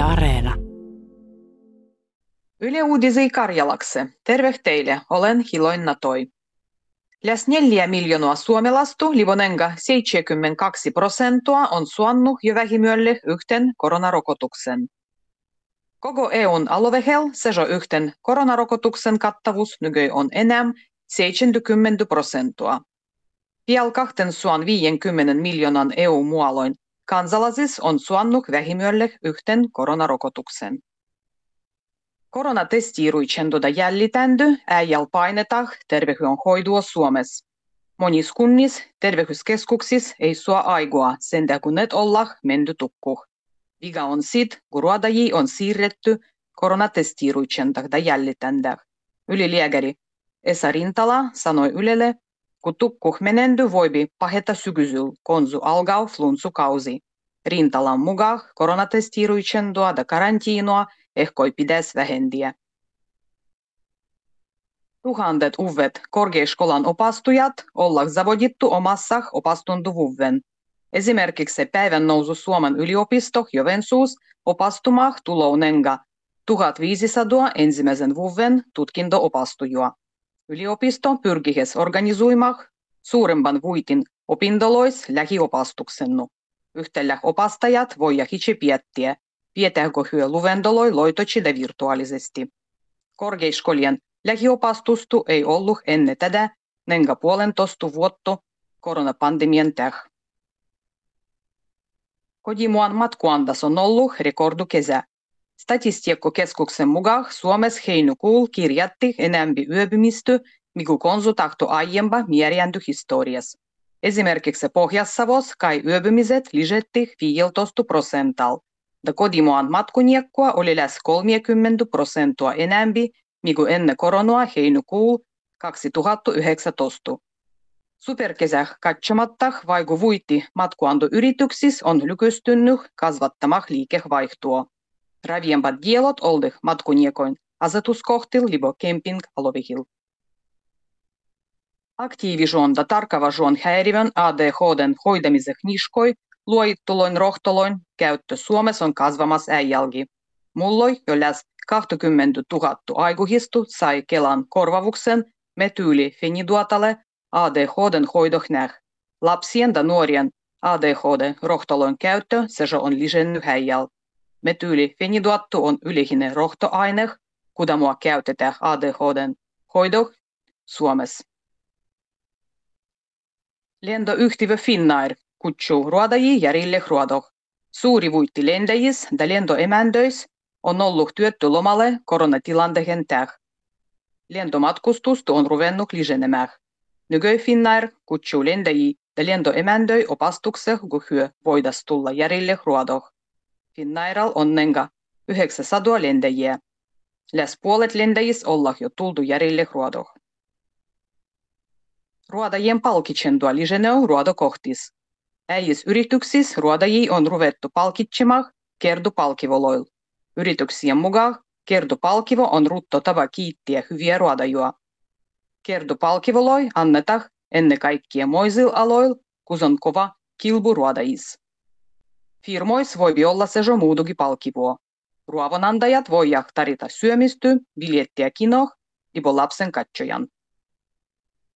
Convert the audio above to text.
Yle Areena. Yle Uudisei Karjalakse. Terve teille, olen Hiloin Natoi. Läs neljä miljoonaa suomalaista, livonenga 72 prosenttia on suannut jo vähimyölle yhten koronarokotuksen. Koko EUn aluehel sejo yhten koronarokotuksen kattavuus nykyi on enää 70 prosenttia. Pial 250 miljoonan EU-mualoin kansalaisis on suannut vähimyölle yhten koronarokotuksen. Koronatestiiruitsendoda jällitändy äijäl painetah terveydenhoidua Suomessa. Monis kunnis terveyskeskuksis ei sua aigua sen kun net olla mendy tukku. Viga on sit, kun ruodaji on siirretty koronatestiiruitsendahda jällitändäh. Ylilääkäri Esa Rintala sanoi Ylelle, kun tukkuh menendy voibi paheta sykysyl konzu algau flunsukausi. Rintalan mukaan koronatestiiruitsendoa da karantiinoa ehkoi pides vähendiä. Tuhandet uvet korkeaskolan opastujat ollaan zavodittu omassa opastuntuvuven. Esimerkiksi päivän nousu Suomen yliopisto Jovensuus opastumah tulounenga 1500 ensimmäisen vuoden tutkinto-opastujua. Yliopisto pyrkihes organisoimah suuremman vuitin opindolois lähiopastuksennu. Yhtellä opastajat voi hitse piettiä, Vietääkö hyö luvendoloi loitochida virtuaalisesti. Korkeiskolien lähiopastustu ei ollut ennen tätä, nenga puolentostu vuotta koronapandemian täh. Kodimuan matkuandas on ollut rekordukesä. Statistiikkokeskuksen mukaan Suomessa heinäkuulla kirjatti enemmän yöpymistä, mikä konsultahto aiempa mierjänty historiassa. Esimerkiksi Pohjas-Savos kai yöpymiset lisätti 15 prosental, da kotimaan matkuniekkoa oli lähes 30 prosenttia enemmän, mikä ennen koronaa heinäkuulla 2019. Superkesä katsomatta vaiku vuitti matkuantoyrityksissä on lykystynyt kasvattamah liikevaihtoa. Raviempat dielot oldih matkuniekoin asetuskohtil libo camping alovihil. Aktiivisuonta tarkavaisuon häirivän ADHDn hoidamiseh niskoi luojittuloin rohtoloin käyttö Suomessa on kasvamassa äijälgi. Mulloi jo läs 20 000 aikuhistu sai Kelan korvavuksen metyyli feniduotale ADHDn hoidohnäh. Lapsien ja nuorien ADHD rohtoloin käyttö se on lisennyt häijäl. Metyyli feniduottu on ylihinen rohtoaine, kudamua käytetään ADHDn hoidoh Suomessa. Lentoyhtiö Finnair kutsuu ruodajia järille ruodoh. Suuri vuitti lentäjis ja lentoemändöis on ollut työtty lomalle koronatilanteen täh. Lentomatkustus on ruvennut lisänemään. Nykö Finnair kutsuu lentäjiä ja lentoemändöi opastukseen, kun hyö voidas tulla järille ruodoh. Finnairal on nenga 900 lentäjiä. Läs puolet lentäjis olla jo tultu järille ruodoh. Ruodajien palkitsentua lisenee ruodokohtis. Äijis yrityksissä ruodajia on ruvettu palkitsemaan kertupalkivoloilla. Yrityksien mukaan kertupalkivo on rutto tava kiittiä hyviä ruodajua. Kertupalkivoloi annetaan ennen kaikkea moisil aloil, kun on kova kilbu ruodajis. Firmois voi olla se jo muudukin palkivuo. Ruovonantajat voi tarjota syömisty, biljettiä kinoh, libo lapsen katsojan.